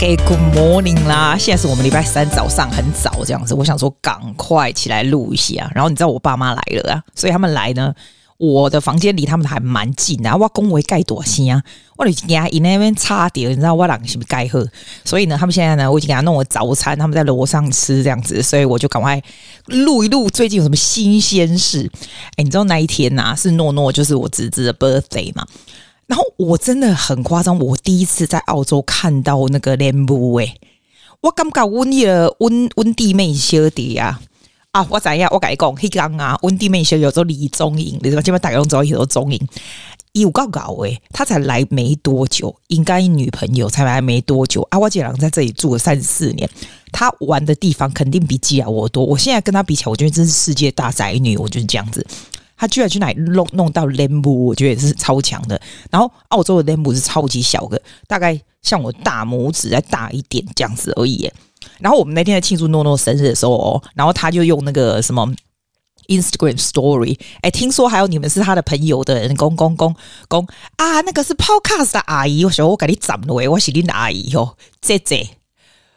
给 Good morning 啦！现在是我们礼拜三早上很早这样子，我想说赶快起来录一下。然后你知道我爸妈来了啊，所以他们来呢，我的房间离他们还蛮近的。我恭维盖多西啊，我已经给他一那边差点，你知道我啷是不是盖喝？所以呢，他们现在呢，我已经给他弄了早餐，他们在楼上吃这样子，所以我就赶快录一录最近有什么新鲜事。哎，你知道那一天呐、啊，是诺诺就是我侄子的 birthday 嘛？然后我真的很夸张，我第一次在澳洲看到那个莲雾诶，我感觉温的温温弟妹小弟啊啊！我怎样？我跟你讲，黑刚啊，温弟妹小弟有做李宗颖，你知道基本大家都知道有宗颖，有搞搞诶，他才来没多久，应该女朋友才来没多久啊！我姐郎在这里住了三十四年，他玩的地方肯定比吉亚我多。我现在跟他比起来，我觉得真是世界大宅女，我就是这样子。他居然去哪弄弄到莲雾，我觉得也是超强的。然后澳洲的莲雾是超级小的，大概像我大拇指再大一点这样子而已。然后我们那天在庆祝诺诺生日的时候哦，然后他就用那个什么 Instagram Story，哎，听说还有你们是他的朋友的人，公公公公啊，那个是 Podcast 的阿姨，我说我给你斩了喂，我是你的阿姨哟，姐姐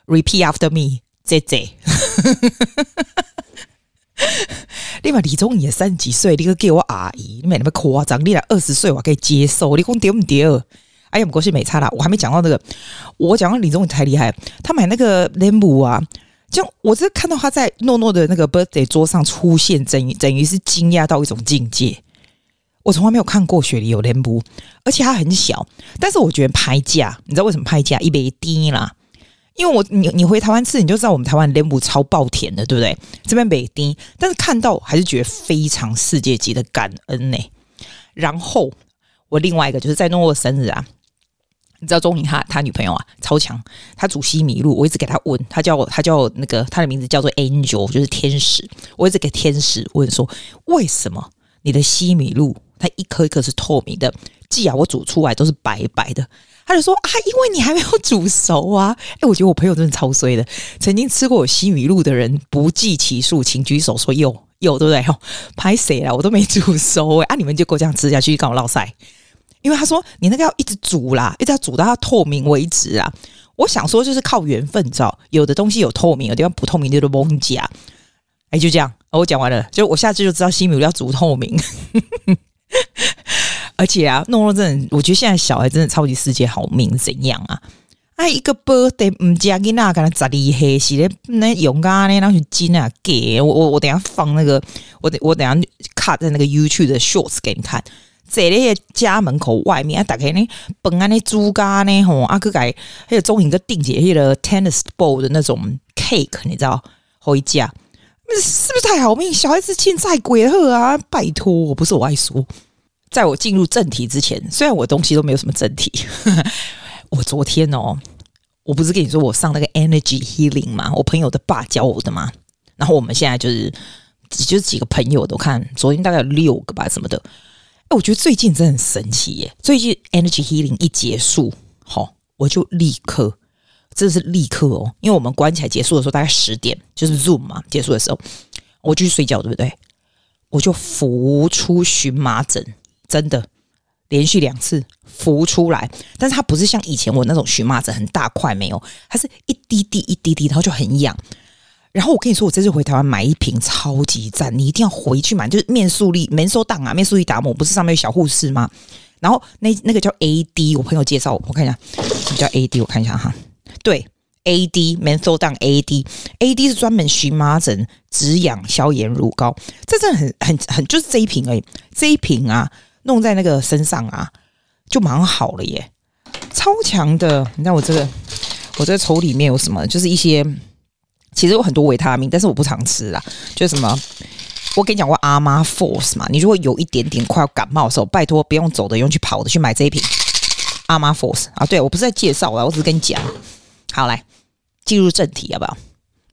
，Repeat after me，姐姐。你嘛李宗也三十几岁，你个叫我阿姨，你没那么夸张。你俩二十岁我可以接受，你讲对不对？哎呀，不过是没差啦。我还没讲到那个，我讲到李宗也太厉害。他买那个莲雾啊，就我是看到他在诺诺的那个 birthday 桌上出现，等于等于是惊讶到一种境界。我从来没有看过雪梨有莲雾，而且它很小。但是我觉得拍价，你知道为什么拍价一杯低啦？因为我你你回台湾吃，你就知道我们台湾莲雾超爆甜的，对不对？这边没甜，但是看到还是觉得非常世界级的感恩呢。然后我另外一个就是在诺诺生日啊，你知道钟颖他他女朋友啊超强，他煮西米露，我一直给他问，他叫我他叫我那个他的名字叫做 Angel，就是天使，我一直给天使问说，为什么你的西米露它一颗一颗是透明的，既然我煮出来都是白白的。他就说啊，因为你还没有煮熟啊！哎，我觉得我朋友真的超衰的。曾经吃过我西米露的人不计其数，请举手说有有，对不对？拍谁啦？我都没煮熟哎！啊，你们就给我这样吃下去，跟我烙赛。因为他说你那个要一直煮啦，一直要煮到它透明为止啊。我想说就是靠缘分，知道？有的东西有透明，有的地方不透明，就是蒙甲。哎，就这样，我讲完了，就我下次就知道西米露要煮透明。而且啊，诺诺真的，我觉得现在小孩真的超级世界好命，怎样啊？哎，一个 birthday 唔加给那个十二黑是咧，那勇敢咧，那去金啊给我我我等下放那个，我等我等下 cut 在那个 YouTube 的 shorts 给你看。在那个家门口外面啊，打开呢本安的猪肝呢吼，阿哥改还有中影个定姐那个 tennis ball 的那种 cake，你知道？回家，是不是太好命？小孩子欠债鬼喝啊！拜托，我不是我爱说。在我进入正题之前，虽然我东西都没有什么正题，我昨天哦，我不是跟你说我上那个 Energy Healing 吗？我朋友的爸教我的嘛。然后我们现在就是，就是几个朋友都看，昨天大概有六个吧，什么的。哎，我觉得最近真的很神奇耶！最近 Energy Healing 一结束，好，我就立刻，真的是立刻哦，因为我们关起来结束的时候大概十点，就是 Zoom 嘛，结束的时候，我就去睡觉，对不对？我就浮出荨麻疹。真的连续两次浮出来，但是它不是像以前我那种荨麻疹很大块没有，它是一滴滴一滴滴，然后就很痒。然后我跟你说，我这次回台湾买一瓶超级赞，你一定要回去买，就是面素力面收档啊，面素力达姆不是上面有小护士吗？然后那那个叫 AD，我朋友介绍我，看一下，叫 AD？我看一下哈，对，AD 面收档 AD，AD 是专门荨麻疹止痒消炎乳膏，这真的很很很就是这一瓶而已，这一瓶啊。弄在那个身上啊，就蛮好了耶，超强的！你看我这个，我这个抽里面有什么？就是一些，其实有很多维他命，但是我不常吃啦。就什么，我跟你讲过阿妈 Force 嘛，你如果有一点点快要感冒的时候，拜托不用走的，用去跑的，去买这一瓶阿妈 Force 啊。对，我不是在介绍啊，我只是跟你讲。好，来进入正题，好不好？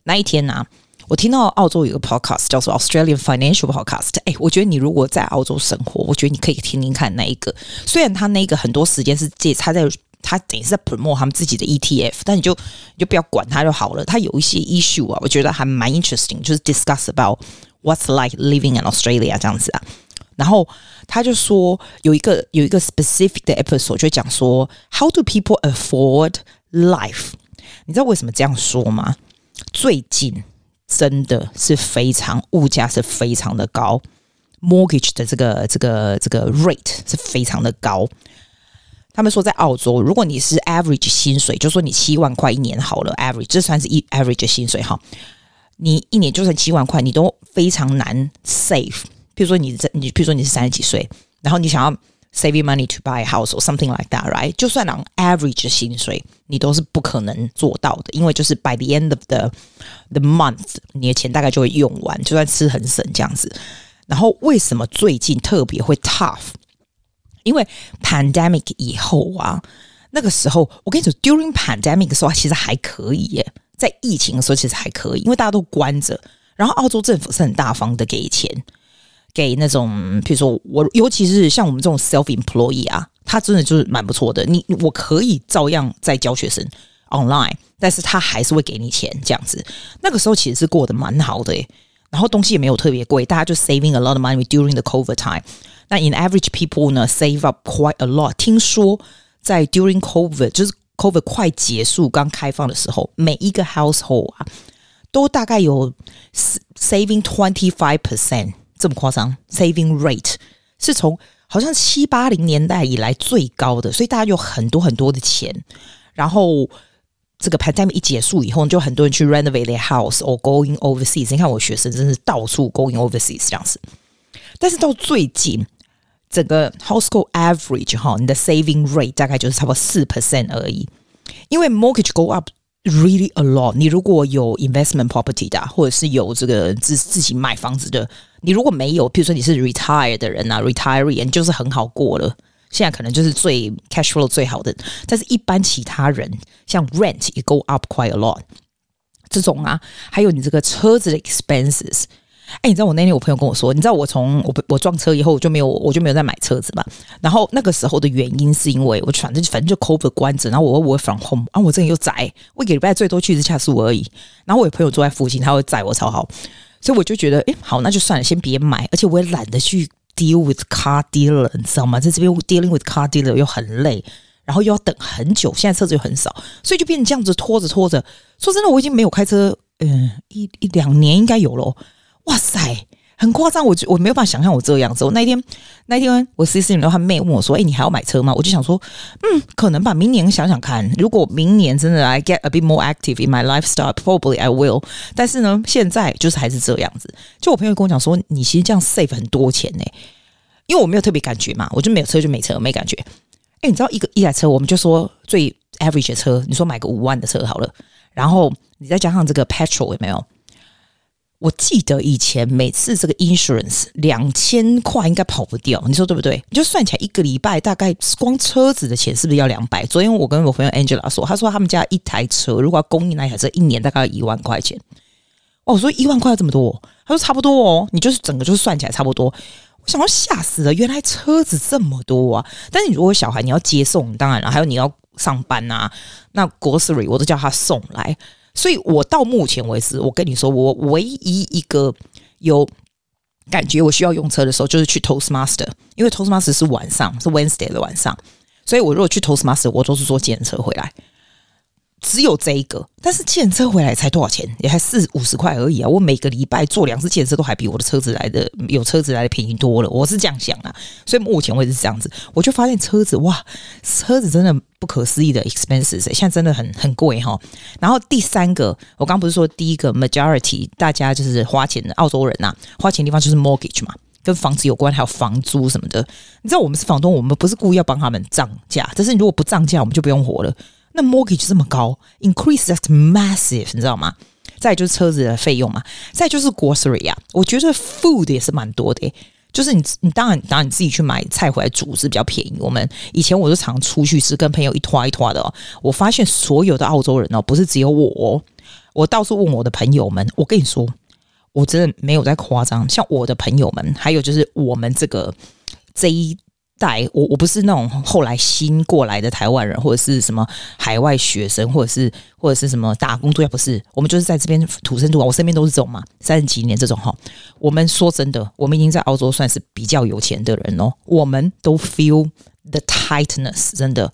那一天呢、啊？我听到澳洲有个 podcast 叫做 Australian Financial Podcast，哎，我觉得你如果在澳洲生活，我觉得你可以听听看那一个。虽然他那个很多时间是借他在他等于是在 promote 他们自己的 ETF，但你就你就不要管他就好了。他有一些 issue 啊，我觉得还蛮 interesting，就是 discuss about what's like living in Australia 这样子啊。然后他就说有一个有一个 specific 的 episode 就讲说 how do people afford life？你知道为什么这样说吗？最近真的是非常物价是非常的高，mortgage 的这个这个这个 rate 是非常的高。他们说在澳洲，如果你是 average 薪水，就说你七万块一年好了，average 这算是一 average 薪水哈。你一年就算七万块，你都非常难 save。比如说你在你，比如说你是三十几岁，然后你想要 saving money to buy a house or something like that，right？就算拿 average 的薪水，你都是不可能做到的，因为就是 by the end of the the month，你的钱大概就会用完，就算吃很省这样子。然后为什么最近特别会 tough？因为 pandemic 以后啊，那个时候我跟你说，during pandemic 的时候其实还可以耶，在疫情的时候其实还可以，因为大家都关着，然后澳洲政府是很大方的给钱，给那种比如说我，尤其是像我们这种 self employee 啊，他真的就是蛮不错的。你我可以照样在教学生 online，但是他还是会给你钱这样子。那个时候其实是过得蛮好的，然后东西也没有特别贵，大家就 saving a lot of money during the COVID time。那 in average people 呢，save up quite a lot。听说在 during COVID，就是 COVID 快结束、刚开放的时候，每一个 household 啊，都大概有 saving twenty five percent 这么夸张。saving rate 是从好像七八零年代以来最高的，所以大家有很多很多的钱。然后这个 pandemic 一结束以后，就很多人去 renovate their house or going overseas。你看我学生真是到处 going overseas 这样子。但是到最近。整个 household average 哈，你的 saving rate 大概就是差不多四 percent 而已。因为 mortgage go up really a lot。你如果有 investment property 的，或者是有这个自自己买房子的，你如果没有，比如说你是 retire 的人啊，retiree，你就是很好过了。现在可能就是最 cash flow 最好的。但是一般其他人，像 rent 也 go up quite a lot。这种啊，还有你这个车子的 expenses。哎，你知道我那天我朋友跟我说，你知道我从我我撞车以后我就没有我就没有再买车子嘛。然后那个时候的原因是因为我反正反正就 COVID 关着，然后我我 from home 啊，我这里又宅，我一个礼拜最多去一次恰素而已。然后我有朋友住在附近，他会载我超好，所以我就觉得，哎，好，那就算了，先别买。而且我也懒得去 deal with car dealer，你知道吗？在这边 dealing with car dealer 又很累，然后又要等很久，现在车子又很少，所以就变成这样子拖着拖着。说真的，我已经没有开车，嗯，一一两年应该有了。哇塞，很夸张！我就我没有办法想象我这样子。我那一天那一天我 C C 里头他妹问我说：“哎、你还要买车吗？”我就想说：“嗯，可能吧。明年想想看，如果明年真的 I get a bit more active in my lifestyle, probably I will。但是呢，现在就是还是这样子。就我朋友跟我讲说，你其实这样 save 很多钱呢、因为我没有特别感觉嘛，我就没有车就没车，没感觉。哎、你知道一个一台车，我们就说最 average 的车，你说买个五万的车好了，然后你再加上这个 petrol 有没有？我记得以前每次这个 insurance 两千块应该跑不掉，你说对不对？你就算起来一个礼拜大概光车子的钱是不是要两百？昨天我跟我朋友 Angela 说，他说他们家一台车如果要供应那台车一年大概要一万块钱。哦，我说一万块这么多？他说差不多哦，你就是整个就是算起来差不多。我想要吓死了，原来车子这么多啊！但是你如果小孩你要接送，当然了，还有你要上班啊，那 grocery 我都叫他送来。所以，我到目前为止，我跟你说，我唯一一个有感觉我需要用车的时候，就是去 Toastmaster，因为 Toastmaster 是晚上，是 Wednesday 的晚上，所以我如果去 Toastmaster，我都是坐检车回来。只有这一个，但是计程车回来才多少钱？也还四五十块而已啊！我每个礼拜坐两次计程车都还比我的车子来的有车子来的便宜多了。我是这样想啊，所以目前为止是这样子。我就发现车子哇，车子真的不可思议的 expenses，现在真的很很贵哈。然后第三个，我刚不是说第一个 majority 大家就是花钱的澳洲人呐、啊，花钱的地方就是 mortgage 嘛，跟房子有关，还有房租什么的。你知道我们是房东，我们不是故意要帮他们涨价，但是如果不涨价，我们就不用活了。那 mortgage 这么高，increase that massive，你知道吗？再就是车子的费用嘛，再就是 grocery 啊，我觉得 food 也是蛮多的。就是你，你当然，当然你自己去买菜回来煮是比较便宜。我们以前我都常出去吃，跟朋友一拖一拖的哦。我发现所有的澳洲人哦，不是只有我，我到处问我的朋友们，我跟你说，我真的没有在夸张。像我的朋友们，还有就是我们这个这一。带我，我不是那种后来新过来的台湾人，或者是什么海外学生，或者是或者是什么打工度假，不是，我们就是在这边土生土长，我身边都是这种嘛，三十几年这种哈。我们说真的，我们已经在澳洲算是比较有钱的人哦，我们都 feel the tightness，真的。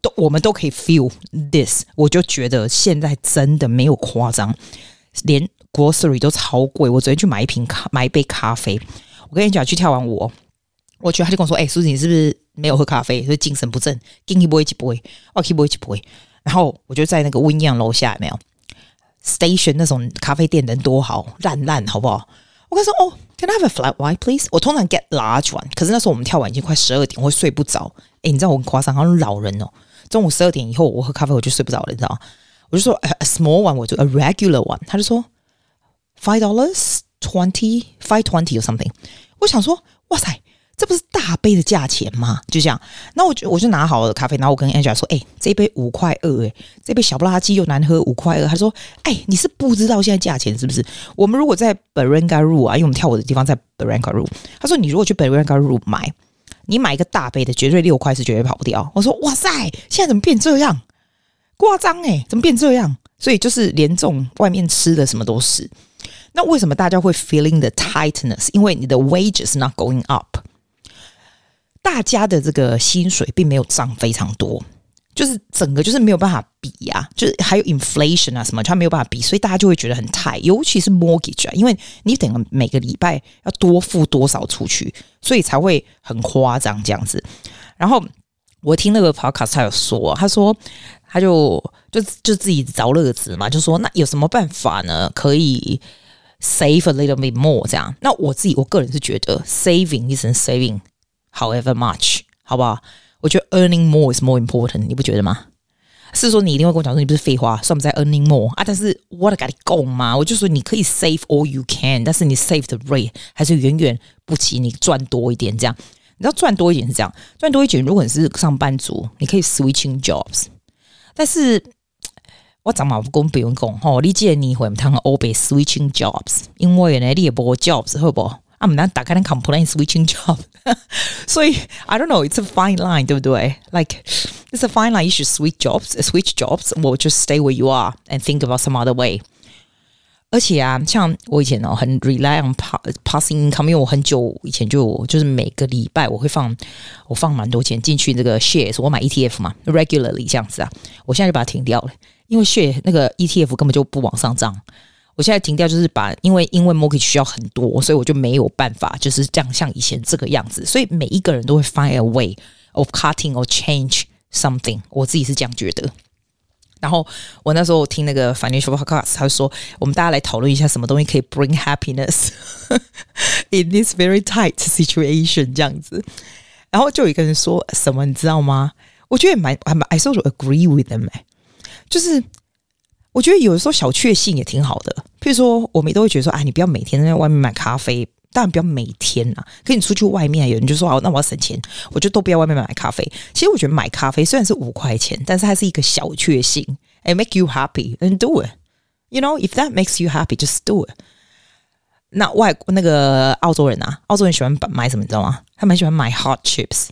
都我们都可以 feel this。我就觉得现在真的没有夸张，连 grocery 都超贵。我昨天去买一瓶咖，买一杯咖啡。我跟你讲，去跳完舞，哦我去他就跟我说：“哎、欸，苏子，你是不是没有喝咖啡，所以精神不振？给你杯，一杯，我给你杯，一杯。”然后我就在那个温漾楼下，没有 station 那种咖啡店人多好，烂烂好不好？我跟他说：“哦，Can I have a flat white, please？” 我通常 get large one，可是那时候我们跳完已经快十二点，我会睡不着。哎，你知道我很夸张，好像老人哦。中午十二点以后，我喝咖啡我就睡不着了，你知道吗？我就说：“a small one，我就 a regular one。”他就说：“Five dollars。” Twenty five twenty or something，我想说，哇塞，这不是大杯的价钱吗？就这样，那我就我就拿好了咖啡，然后我跟 Angela 说，哎、欸，这杯五块二，哎，这杯小不拉几又难喝，五块二。他说，哎、你是不知道现在价钱是不是？我们如果在 Barangaroo 啊，因为我们跳舞的地方在 Barangaroo，他说，你如果去 Barangaroo 买，你买一个大杯的，绝对六块是绝对跑不掉。我说，哇塞，现在怎么变这样？夸张哎，怎么变这样？所以就是连这种外面吃的什么都是。那为什么大家会 feeling the tightness？因为你的 wages not going up，大家的这个薪水并没有涨非常多，就是整个就是没有办法比呀、啊，就是还有 inflation 啊什么，它没有办法比，所以大家就会觉得很太尤其是 mortgage 啊，因为你等每个礼拜要多付多少出去，所以才会很夸张这样子。然后我听那个 podcast 他有说，他说他就就就自己找乐子嘛，就说那有什么办法呢？可以。Save a little bit more，这样。那我自己，我个人是觉得 saving isn't saving however much，好不好？我觉得 earning more is more important，你不觉得吗？是说你一定会跟我讲说你不是废话，算不在 earning more 啊？但是 what got it go 嘛？我就说你可以 save all you can，但是你 save 的 rate 还是远远不及你赚多一点。这样，你知道赚多一点是这样，赚多一点，如果你是上班族，你可以 switching jobs，但是。我怎么不公不用讲吼？你建议你会唔通 always switching jobs？因为呢，你也无 jobs 好不？唔能打开那 complain switching job。所以 I don't know，it's a fine line，对不对？Like it's a fine line，you should switch jobs，switch jobs，or just stay where you are and think about some other way。而且啊，像我以前哦，很 rely on passing income，因为我很久以前就就是每个礼拜我会放我放蛮多钱进去这个 shares，我买 ETF 嘛，regularly 这样子啊。我现在就把它停掉了。因为血那个 ETF 根本就不往上涨， 我现在停掉就是把，因为因为 mortgage 需要很多，所以我就没有办法就是这样像以前这个样子，所以每一个人都会 find a way of cutting or change something，我自己是这样觉得。然后我那时候听那个 financial podcast，他说我们大家来讨论一下什么东西可以 bring happiness in this very tight situation 这样子。然后就有一个人说什么你知道吗？我觉得也蛮蛮 I sort of agree with them 哎。就是我觉得有的时候小确幸也挺好的，譬如说我们都会觉得说，哎，你不要每天在外面买咖啡，当然不要每天啊。可你出去外面，有人就说，哦，那我要省钱，我就都不要外面买咖啡。其实我觉得买咖啡虽然是五块钱，但是它是一个小确幸，哎，make you happy and do it。You know, if that makes you happy, just do it。那外那个澳洲人啊，澳洲人喜欢买什么，你知道吗？他们喜欢买 hot chips，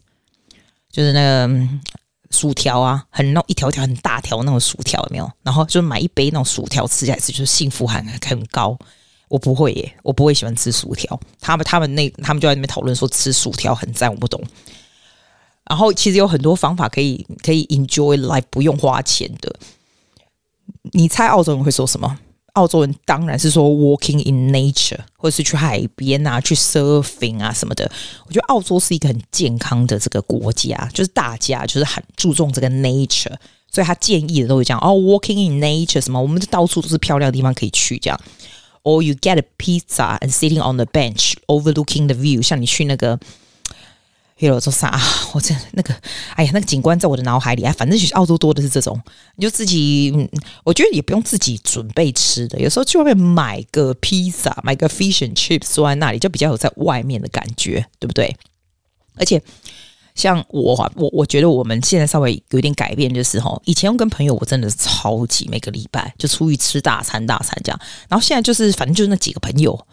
就是那个。薯条啊，很那一条条很大条那种薯条有没有？然后就买一杯那种薯条吃起来是就是幸福感很高。我不会耶，我不会喜欢吃薯条。他们他们那他们就在那边讨论说吃薯条很赞，我不懂。然后其实有很多方法可以可以 enjoy life 不用花钱的。你猜澳洲人会说什么？澳洲人当然是说 walking in nature，或者是去海边啊，去 surfing 啊什么的。我觉得澳洲是一个很健康的这个国家，就是大家就是很注重这个 nature，所以他建议的都会讲哦，walking in nature 什么，我们到处都是漂亮的地方可以去这样。Or you get a pizza and sitting on the bench overlooking the view，像你去那个。 有做啥？我这那个，哎呀，那个景观在我的脑海里啊。反正就是澳洲多的是这种，你就自己，嗯，我觉得也不用自己准备吃的。有时候去外面买个披萨，买个 fish and chips，坐在那里就比较有在外面的感觉，对不对？而且像我，我我觉得我们现在稍微有点改变，就是哈，以前我跟朋友我真的是超级每个礼拜就出去吃大餐大餐这样，然后现在就是反正就是那几个朋友。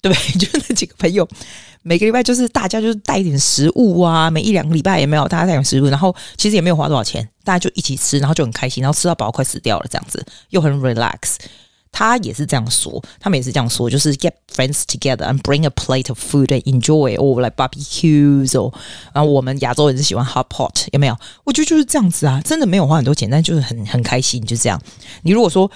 对，就那几个朋友，每个礼拜就是大家就是带一点食物啊，每一两个礼拜也没有大家带点食物，然后其实也没有花多少钱，大家就一起吃，然后就很开心，然后吃到饱快死掉了这样子，又很 relax。他也是这样说，他们也是这样说，就是 get friends together and bring a plate of food and enjoy or like barbecues or 然后我们亚洲人是喜欢 hot pot 有没有？我觉得就是这样子啊，真的没有花很多钱，但就是很很开心，就这样。你如果说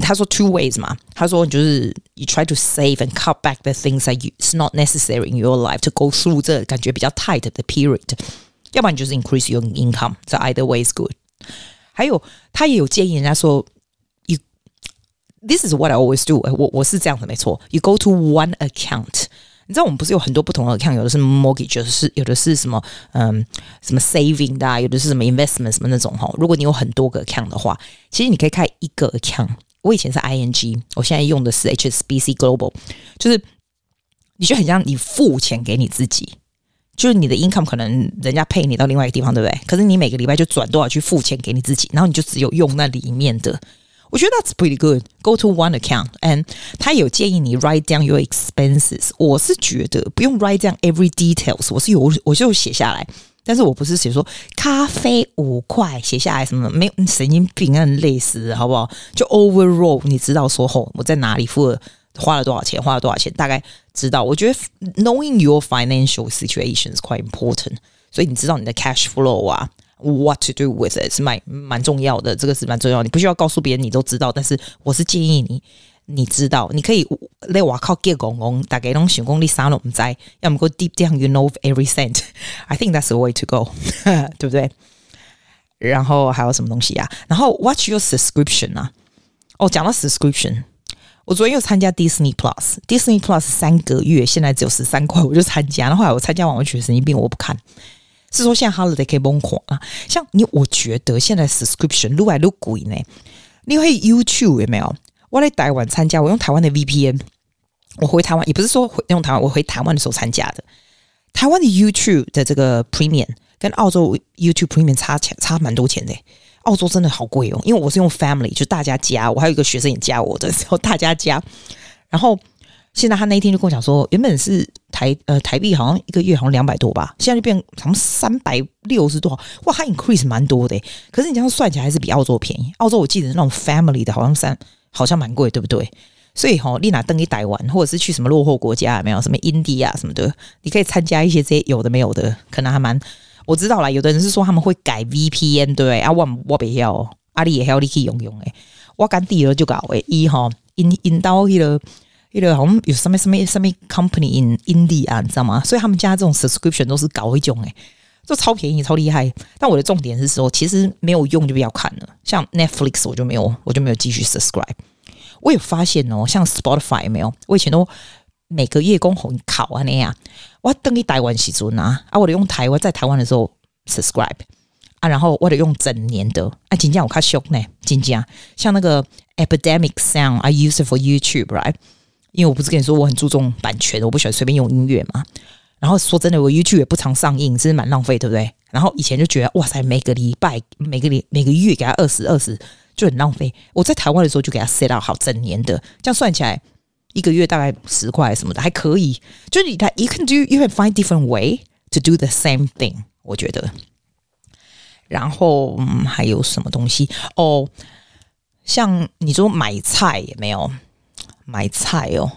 他说 two ways 嘛，他说就是 you try to save and cut back the things that you, it's not necessary in your life to go through 这感觉比较 tight 的 period，要不然你就是 increase your income，这 either way is good。还有他也有建议人家说。This is what I always do 我。我我是这样的，没错。You go to one account， 你知道我们不是有很多不同的 account，有的是 mortgage，有的是有的是什么嗯什么 saving 的，有的是什么 investment 什么那种哈。如果你有很多个 account 的话，其实你可以开一个 account。我以前是 ING，我现在用的是 HSBC Global，就是你就很像你付钱给你自己，就是你的 income 可能人家配你到另外一个地方，对不对？可是你每个礼拜就转多少去付钱给你自己，然后你就只有用那里面的。我觉得 that's pretty good. Go to one account, and 他有建议你 write down your expenses. 我是觉得不用 write down every details. 我是有我就写下来，但是我不是写说咖啡五块写下来什么没有神经病，很累死，好不好？就 overall 你知道说吼我在哪里付了花了多少钱，花了多少钱，大概知道。我觉得 knowing your financial situation is quite important. 所以你知道你的 cash flow 啊。 What to do with it 是蛮蛮重要的，这个是蛮重要。你不需要告诉别人，你都知道。但是我是建议你，你知道，你可以来我靠给公公大概拢想讲你啥拢唔知，要么 go deep down you know every cent。I think that's the way to go，对不对？然后还有什么东西啊？然后 What's your subscription 啊？哦，讲到 subscription，我昨天又参加 Disney Plus，Disney Plus 三个月现在只有十三块，我就参加。然后后来我参加完，我觉得神经病，我不看。是说现在 holiday 可以疯狂啊！像你，我觉得现在 subscription 越来越贵呢。你会 YouTube 有没有？我来台湾参加，我用台湾的 VPN。我回台湾也不是说回用台湾，我回台湾的时候参加的。台湾的 YouTube 的这个 Premium 跟澳洲 YouTube Premium 差钱差蛮多钱的。澳洲真的好贵哦，因为我是用 Family，就大家加。我还有一个学生也加我的时候，大家加，然后。现在他那一天就跟我讲说，原本是台呃台币好像一个月好像两百多吧，现在就变好像三百六十多，哇，他 increase 蛮多的。可是你这样算起来还是比澳洲便宜。澳洲我记得是那种 family 的好像三好像蛮贵，对不对？所以哈，你拿登一台湾，或者是去什么落后国家有没有什么印第啊什么的，你可以参加一些这些有的没有的，可能还蛮我知道啦。有的人是说他们会改 VPN，对啊，我我不要，阿里也要你去用用诶，我赶第二就搞诶，一哈引引到去了。一个好像有什么什么什么 company in India，你知道吗？所以他们家这种 subscription 都是搞一种诶，就超便宜、超厉害。但我的重点是说，其实没有用就不要看了。像 Netflix 我就没有，我就没有继续 subscribe。我有发现哦，像 Spotify 没有，我以前都每个月供红考啊那样。我等于台湾时阵啊，啊，我得用台湾在台湾的时候 subscribe 啊，然后我得用整年的。啊，真正我较俗呢，真正像那个 Epidemic Sound，I use it for YouTube，right？因为我不是跟你说我很注重版权，我不喜欢随便用音乐嘛。然后说真的，我 YouTube 也不常上映，真是蛮浪费，对不对？然后以前就觉得哇塞，每个礼拜、每个礼每个月给他二十二十，就很浪费。我在台湾的时候就给他 set up 好整年的，这样算起来一个月大概十块什么的还可以。就是你看，you can do, you can find different way to do the same thing。我觉得。然后、嗯、还有什么东西哦？像你说买菜也没有。买菜哦，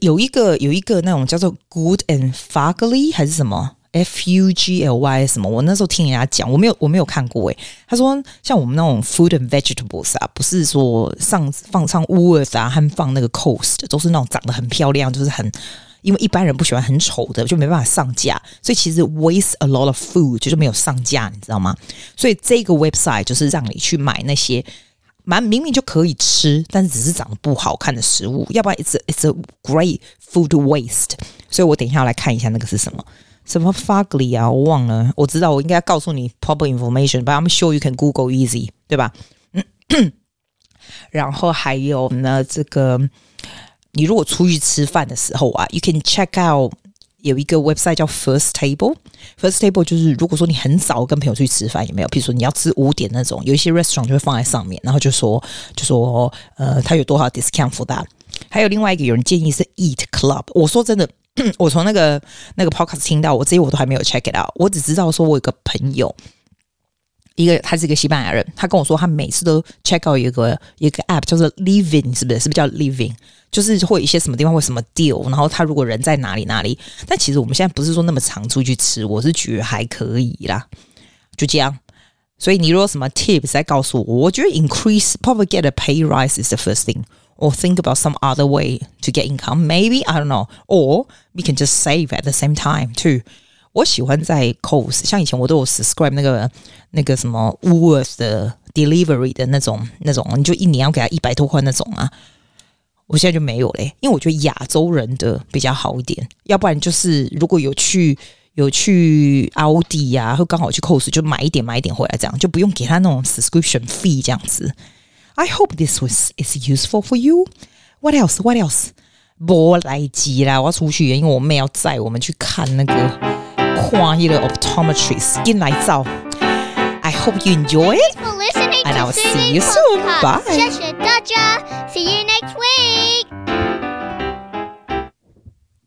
有一个有一个那种叫做 Good and Fugly 还是什么 F U G L Y 什么？我那时候听人家讲，我没有我没有看过诶。他说像我们那种 Food and Vegetables 啊，不是说上放上 Worth 啊，和放那个 Coast 都是那种长得很漂亮，就是很因为一般人不喜欢很丑的，就没办法上架，所以其实 waste a lot of food 就是没有上架，你知道吗？所以这个 website 就是让你去买那些。蛮明明就可以吃，但是只是长得不好看的食物，要不然 it's a, it's a great food waste。所以我等一下要来看一下那个是什么什么 fugly 啊，我忘了，我知道我应该告诉你 proper information，but I'm sure you can Google easy，对吧？然后还有呢，这个你如果出去吃饭的时候啊，you can check out。有一个 website 叫 First Table，First Table 就是如果说你很早跟朋友出去吃饭，有没有？比如说你要吃五点那种，有一些 restaurant 就会放在上面，然后就说就说呃，它有多少 discount for that。还有另外一个有人建议是 Eat Club，我说真的，我从那个那个 podcast 听到，我这些我都还没有 check it out，我只知道说我有个朋友一个他是一个西班牙人，他跟我说他每次都 check out 一个一个 app 叫做 Living，是不是？是不是叫 Living？就是会有一些什么地方会什么 deal，然后他如果人在哪里哪里。但其实我们现在不是说那么常出去吃，我是觉得还可以啦，就这样。所以你如果什么 tips 再告诉我，我觉得 increase probably get a pay rise is the first thing。Or think about some other way to get income. Maybe I don't know. Or we can just save at the same time too. 我喜欢在 Coles，像以前我都有 subscribe 那个那个什么 worth 的 delivery 的那种那种，你就一年要给他一百多块那种啊。我现在就没有嘞，因为我觉得亚洲人的比较好一点。要不然就是如果有去有去奥迪呀，或刚好去 cos，就买一点买一点回来，这样就不用给他那种 subscription fee 这样子。I hope this was is useful for you. What else? What else? 波来吉啦，我要出去，因为我妹要载我们去看那个跨越的 optometrist 进来照。I hope you enjoy it. Thanks for listening and I will to see you Soothing soon. Podcast. Bye. 谢谢大家，See you next week.